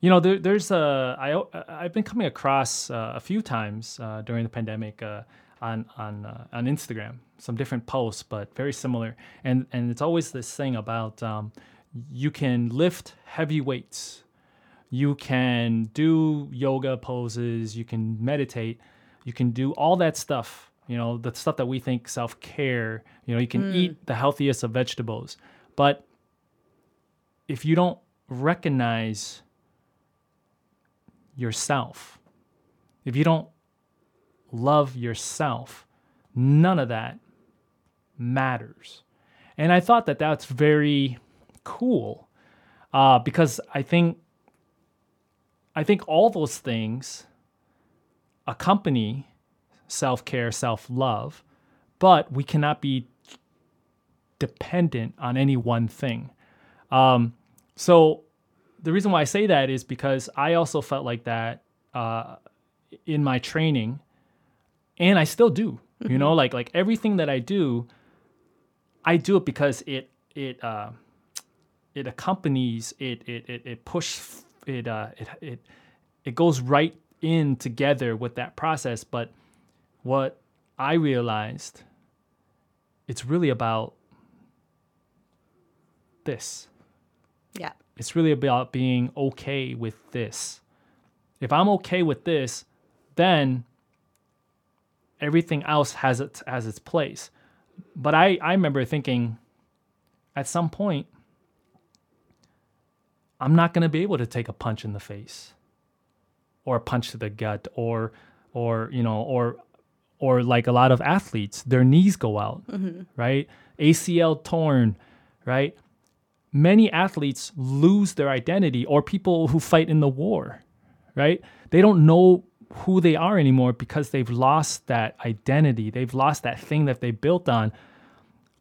you know, there, there's a I I've been coming across uh, a few times uh, during the pandemic uh, on on uh, on Instagram some different posts, but very similar. And and it's always this thing about um, you can lift heavy weights, you can do yoga poses, you can meditate, you can do all that stuff. You know, the stuff that we think self care. You know, you can eat the healthiest of vegetables, but if you don't recognize yourself, if you don't love yourself, none of that matters. And I thought that that's very cool uh, because I think I think all those things accompany self care, self love, but we cannot be dependent on any one thing. Um, so the reason why I say that is because I also felt like that uh, in my training, and I still do. You know, like like everything that I do, I do it because it it uh, it accompanies it it it, it push it uh it it it goes right in together with that process. But what I realized, it's really about this. Yeah. It's really about being okay with this. If I'm okay with this, then everything else has its has its place. But I I remember thinking at some point I'm not going to be able to take a punch in the face or a punch to the gut or or you know or or like a lot of athletes their knees go out, mm-hmm. right? ACL torn, right? Many athletes lose their identity or people who fight in the war right? They don't know who they are anymore because they've lost that identity. They've lost that thing that they built on.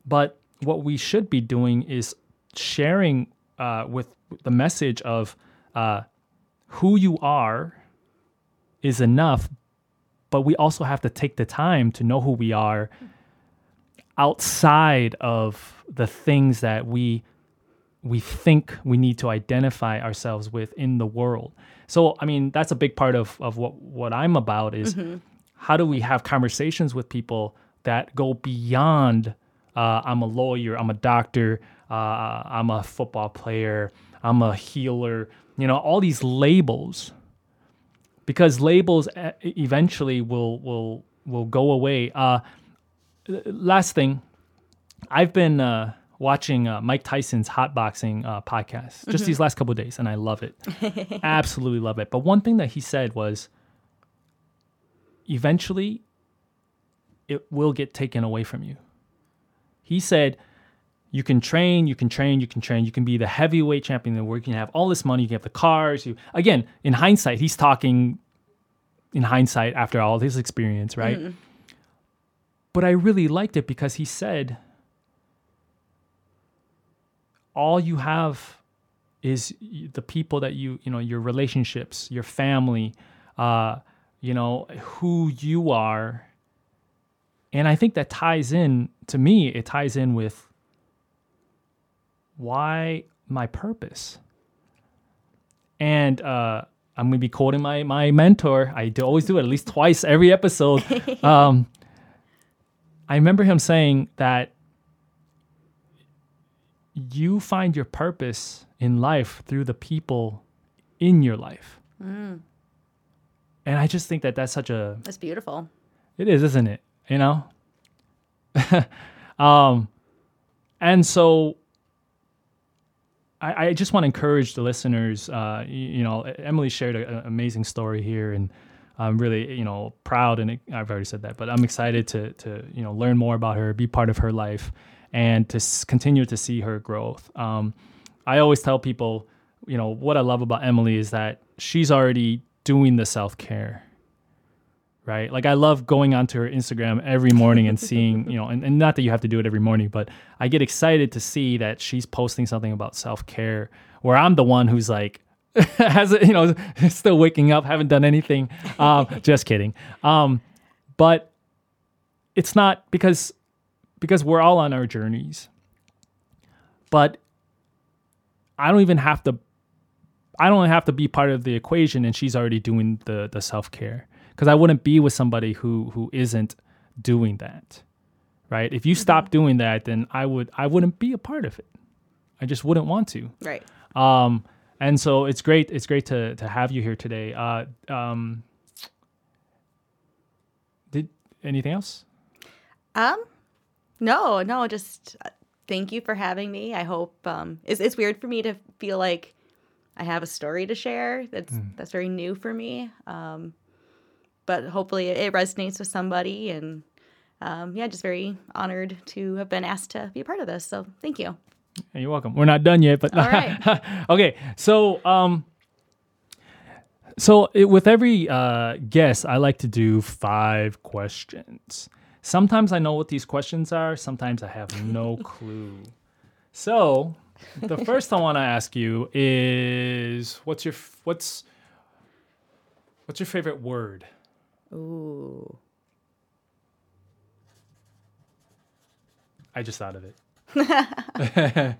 But what we should be doing is sharing uh, with the message of uh, who you are is enough, but we also have to take the time to know who we are outside of the things that we we think we need to identify ourselves with in the world. So I mean that's a big part of of what what I'm about is how do we have conversations with people that go beyond uh, I'm a lawyer, I'm a doctor, uh, I'm a football player, I'm a healer, you know, all these labels because labels eventually will will will go away. Uh, last thing, I've been uh, watching uh, Mike Tyson's hot boxing uh, podcast just these last couple of days, and I love it. Absolutely love it. But one thing that he said was, eventually, it will get taken away from you. He said, you can train, you can train, you can train. You can be the heavyweight champion in the world. You can have all this money. You can have the cars. You again, in hindsight, he's talking. In hindsight, after all his experience, right? But I really liked it because he said, all you have is the people that you you know your relationships your family uh you know who you are. And i think that ties in to me it ties in with why my purpose. And uh i'm going to be quoting my my mentor. I do always do it at least twice every episode. Um i remember him saying that you find your purpose in life through the people in your life. And I just think that that's such a That's beautiful. it is, isn't it? You know? um and so I, I just want to encourage the listeners. Uh, you, you know, Emily shared an amazing story here, and I'm really, you know, proud. And I've already said that, but I'm excited to, to, you know, learn more about her, be part of her life, and to s- continue to see her growth. Um, I always tell people, you know, what I love about Emily is that she's already doing the self care right? Like I love going onto her Instagram every morning and seeing, you know, and, and not that you have to do it every morning, but I get excited to see that she's posting something about self care where I'm the one who's like, has it, you know, still waking up, haven't done anything. Um, just kidding. Um, but it's not because because we're all on our journeys. But I don't even have to I don't have to be part of the equation and she's already doing the the self-care because I wouldn't be with somebody who who isn't doing that. Right? If you stop doing that then I would I wouldn't be a part of it. I just wouldn't want to. Right. Um and so it's great it's great to to have you here today. Uh um did anything else? Um, no, no, just uh, thank you for having me. I hope um, it's it's weird for me to feel like I have a story to share. That's that's very new for me. Um, but hopefully it, resonates with somebody, and um, yeah, just very honored to have been asked to be a part of this. So thank you. You're welcome. We're not done yet, but All right. okay. So, um, so it, with every uh, guest, I like to do five questions. Sometimes I know what these questions are. Sometimes I have no clue. So, the first I want to ask you is, what's your what's what's your favorite word? Ooh, I just thought of it.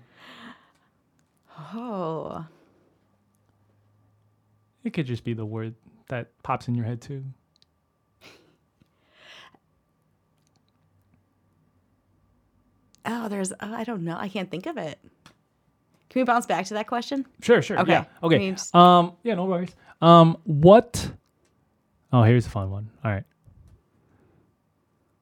oh, It could just be the word that pops in your head too. Oh, there's oh, I don't know. I can't think of it. Can we bounce back to that question? Sure, sure. Okay. Yeah. Okay. Just- Um. Yeah. No worries. Um. What? Oh, here's a fun one. All right.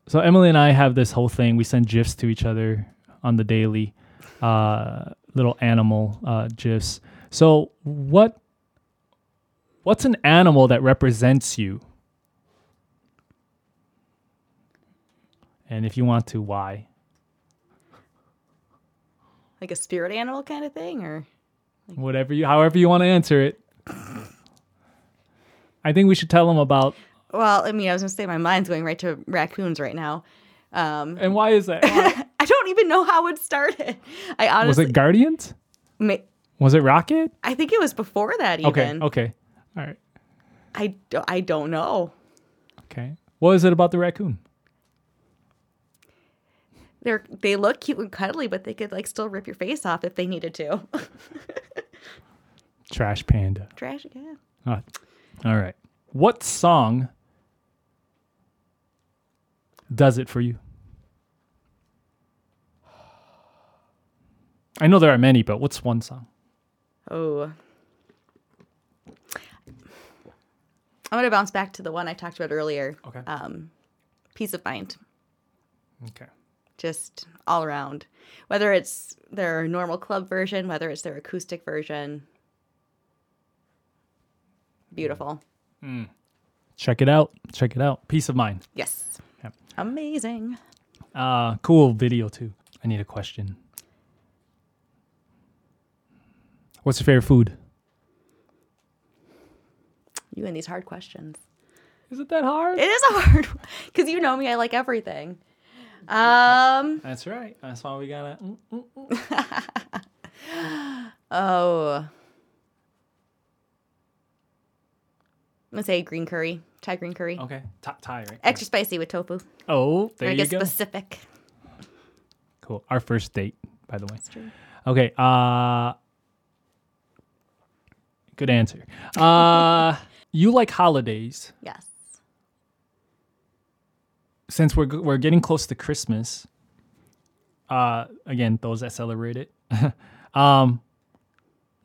So Emily and I have this whole thing. We send gifs to each other on the daily, uh, little animal uh, gifs. So what? What's an animal that represents you? And if you want to, why? Like a spirit animal kind of thing, or Whatever you, however you want to answer it. I think we should tell them about. well, I mean, I was gonna say my mind's going right to raccoons right now. Um, And why is that? Why- I don't even know how it started. I was it Guardians? ma- Was it Rocket? I think it was before that even. Okay. Okay. All right. I, do- I don't know. Okay. What is it about the raccoon? They're they look cute and cuddly, but they could like still rip your face off if they needed to. Trash panda. Trash, yeah. Ah, all right. What song does it for you? I know there are many, but what's one song? Oh. I'm gonna bounce back to the one I talked about earlier. Okay. Um, peace of mind, Okay. Just all around. Whether it's their normal club version, whether it's their acoustic version. Beautiful. Check it out. Check it out. Peace of mind. Yes. Yep. Amazing. Uh, cool video too. I need a question. What's your favorite food? You and these hard questions. Is it that hard? It is a hard because you know me. I like everything. Um. That's right. That's why we gotta. mm, mm, mm. Oh. I'm gonna say green curry, Thai green curry, Okay. Thai, right? extra spicy with tofu. Oh, there you go. specific. Cool. Our first date, by the way. That's true. Okay. Uh good answer. Uh you like holidays. Yes. Since we're we're getting close to Christmas. Uh again, those that celebrate it. um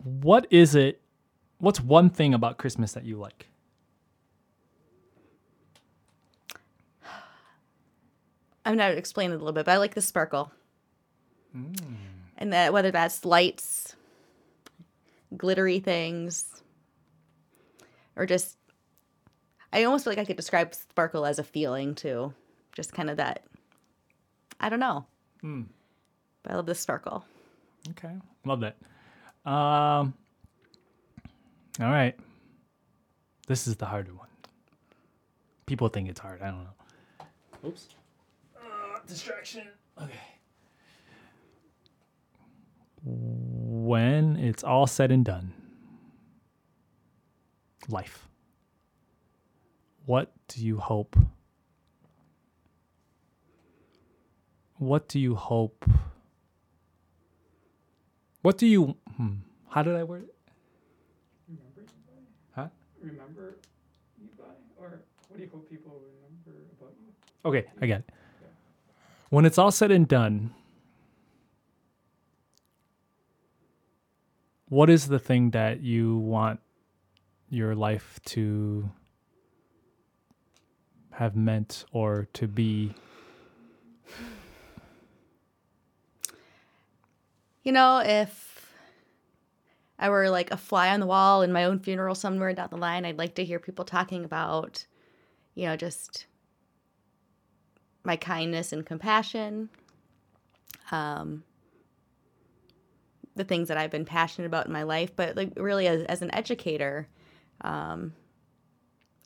what is it what's one thing about Christmas that you like? I'm gonna explain it a little bit, but I like the sparkle, and that whether that's lights, glittery things, or just, I almost feel like I could describe sparkle as a feeling too, just kind of that. I don't know, but I love the sparkle. Okay. Love that. Um All right. This is the harder one. People think it's hard. I don't know. Oops. Uh, distraction. Okay. When it's all said and done, life. What do you hope? What do you hope? What do you? Hmm, how did I word it? Remember you by? Huh? Remember you by? Or what do you hope people remember about you? Okay, I get it. When it's all said and done, what is the thing that you want your life to have meant or to be? You know, if I were like a fly on the wall in my own funeral somewhere down the line, I'd like to hear people talking about, you know, just my kindness and compassion, um, the things that I've been passionate about in my life. But like, really, as, as an educator, um,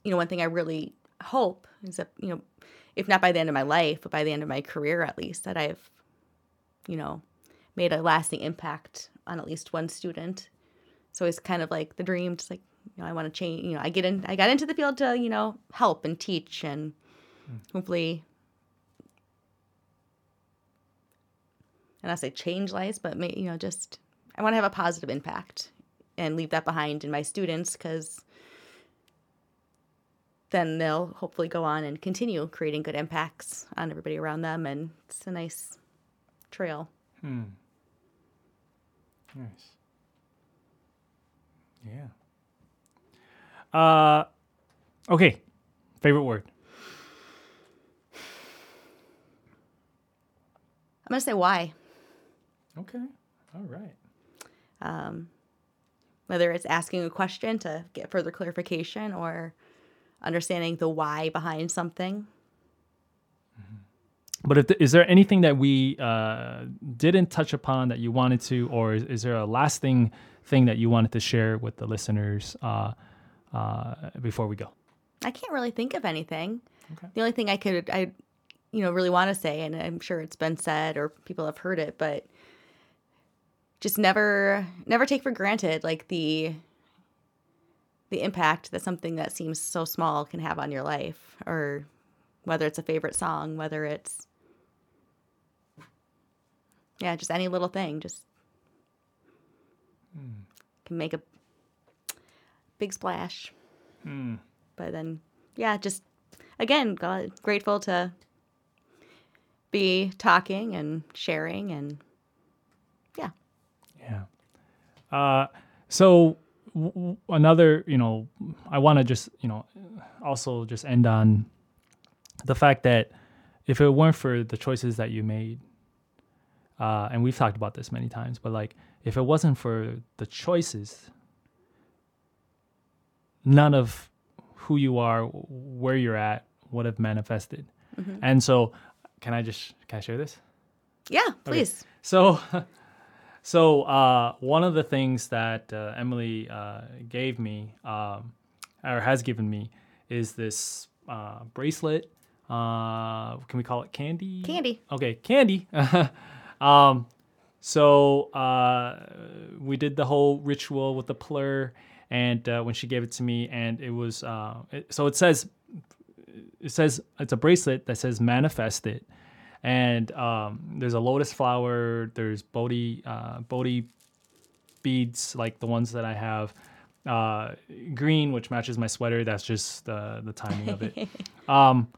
you know, one thing I really hope is that, you know, if not by the end of my life, but by the end of my career at least, that I've, you know, made a lasting impact on at least one student. So it's kind of like the dream, just like you know, I want to change. You know, I get in, I got into the field to you know help and teach, and hmm. hopefully, and I say change lives, but may, you know, just I want to have a positive impact and leave that behind in my students because then they'll hopefully go on and continue creating good impacts on everybody around them, and it's a nice trail. Hmm. Nice. Yeah. Uh, okay. Favorite word. I'm gonna say why. Okay. All right. um, whether it's asking a question to get further clarification or understanding the why behind something. But if th- is there anything that we uh, didn't touch upon that you wanted to, or is, is there a lasting thing that you wanted to share with the listeners uh, uh, before we go? I can't really think of anything. Okay. The only thing I could, I, you know, really want to say, and I'm sure it's been said or people have heard it, but just never, never take for granted like the, the impact that something that seems so small can have on your life, or whether it's a favorite song, whether it's yeah, just any little thing, just can make a big splash. But then, yeah, just again, God, grateful to be talking and sharing and yeah. Yeah. Uh, so w- w- another, you know, I want to just, you know, also just end on the fact that if it weren't for the choices that you made, uh, and we've talked about this many times, but like if it wasn't for the choices, none of who you are, where you're at, would have manifested. And so, can I just can I share this? Yeah, please. So, so uh, one of the things that uh, Emily uh, gave me, um, or has given me, is this uh, bracelet. Uh, can we call it candy? Candy. Okay, candy. um, so uh, we did the whole ritual with the plur, and uh, when she gave it to me, and it was uh, it, so it says it says it's a bracelet that says manifest it. And um, there's a lotus flower there's bodhi uh, bodhi beads like the ones that i have uh, green which matches my sweater. That's just uh, the timing of it. Um,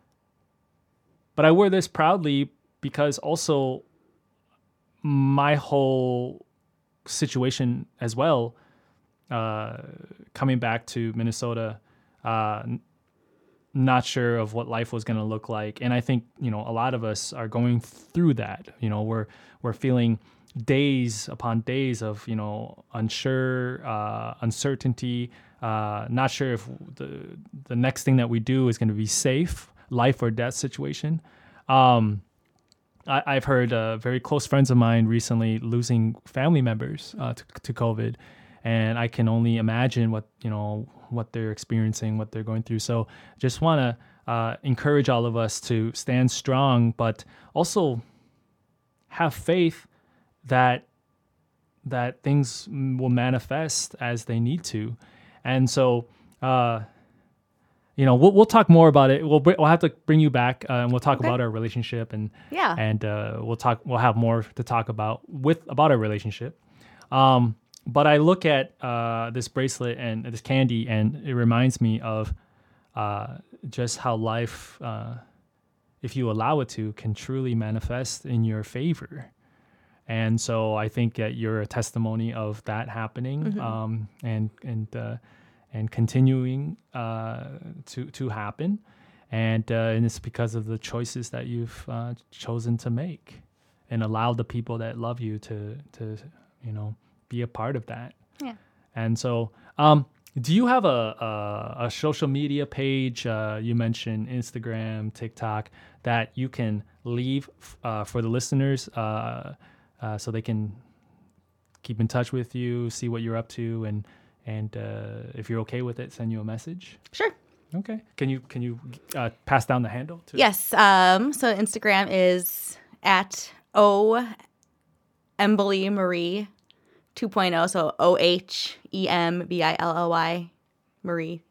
but i wear this proudly because also my whole situation as well uh, coming back to minnesota uh, not sure of what life was going to look like. And i think you know a lot of us are going through that. You know we're we're feeling days upon days of you know unsure uh, uncertainty uh, not sure if the the next thing that we do is going to be safe life or death situation. Um, I, I've heard uh, very close friends of mine recently losing family members uh, to, to COVID, and I can only imagine what you know what they're experiencing, what they're going through. So, just want to uh, encourage all of us to stand strong, but also have faith that that things will manifest as they need to, and so. You know, we'll, we'll talk more about it. We'll we'll have to bring you back, uh, and we'll talk Okay. about our relationship, and Yeah. and uh, we'll talk. We'll have more to talk about with about our relationship. Um, but I look at uh, this bracelet and this candy, and it reminds me of uh, just how life, uh, if you allow it to, can truly manifest in your favor. And so I think that you're a testimony of that happening, um, and and uh, and continuing uh, to to happen, and uh, and it's because of the choices that you've uh, chosen to make, and allow the people that love you to to you know be a part of that. Yeah. And so, um, do you have a a, a social media page? Uh, you mentioned Instagram, TikTok that you can leave f- uh, for the listeners, uh, uh, so they can keep in touch with you, see what you're up to, and and uh, if you're okay with it, send you a message. Sure. Okay. Can you can you uh, pass down the handle? To Yes. Um, so Instagram is at O Emily Marie 2.0. So O H E M B I L L Y Marie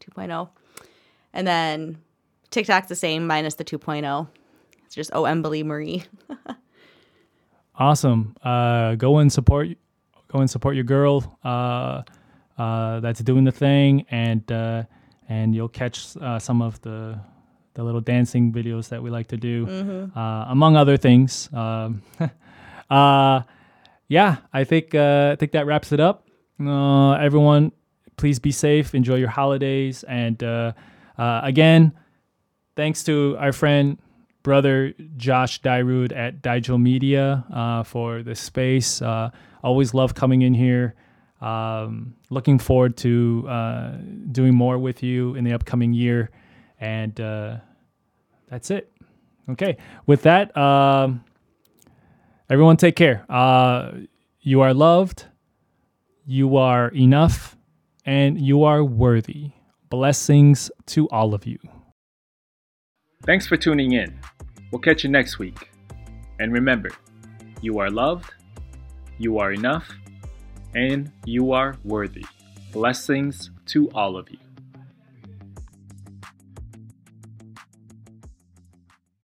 2.0. And then TikTok's the same minus the 2.0. It's just O Emily Marie. Awesome. Uh, go and support. Go and support your girl. Uh, uh, that's doing the thing, and uh, and you'll catch uh, some of the the little dancing videos that we like to do, uh, among other things. Um, uh, yeah, I think uh, I think that wraps it up. Uh, everyone, please be safe. Enjoy your holidays, and uh, uh, again, thanks to our friend brother Josh Dyrud at Daijo Media uh, for the space. Uh, always love coming in here. Um, looking forward to uh, doing more with you in the upcoming year. And uh, that's it. Okay. With that, um, everyone take care. Uh, you are loved, you are enough, and you are worthy. Blessings to all of you. Thanks for tuning in. We'll catch you next week. And remember, you are loved, you are enough, and you are worthy. Blessings to all of you.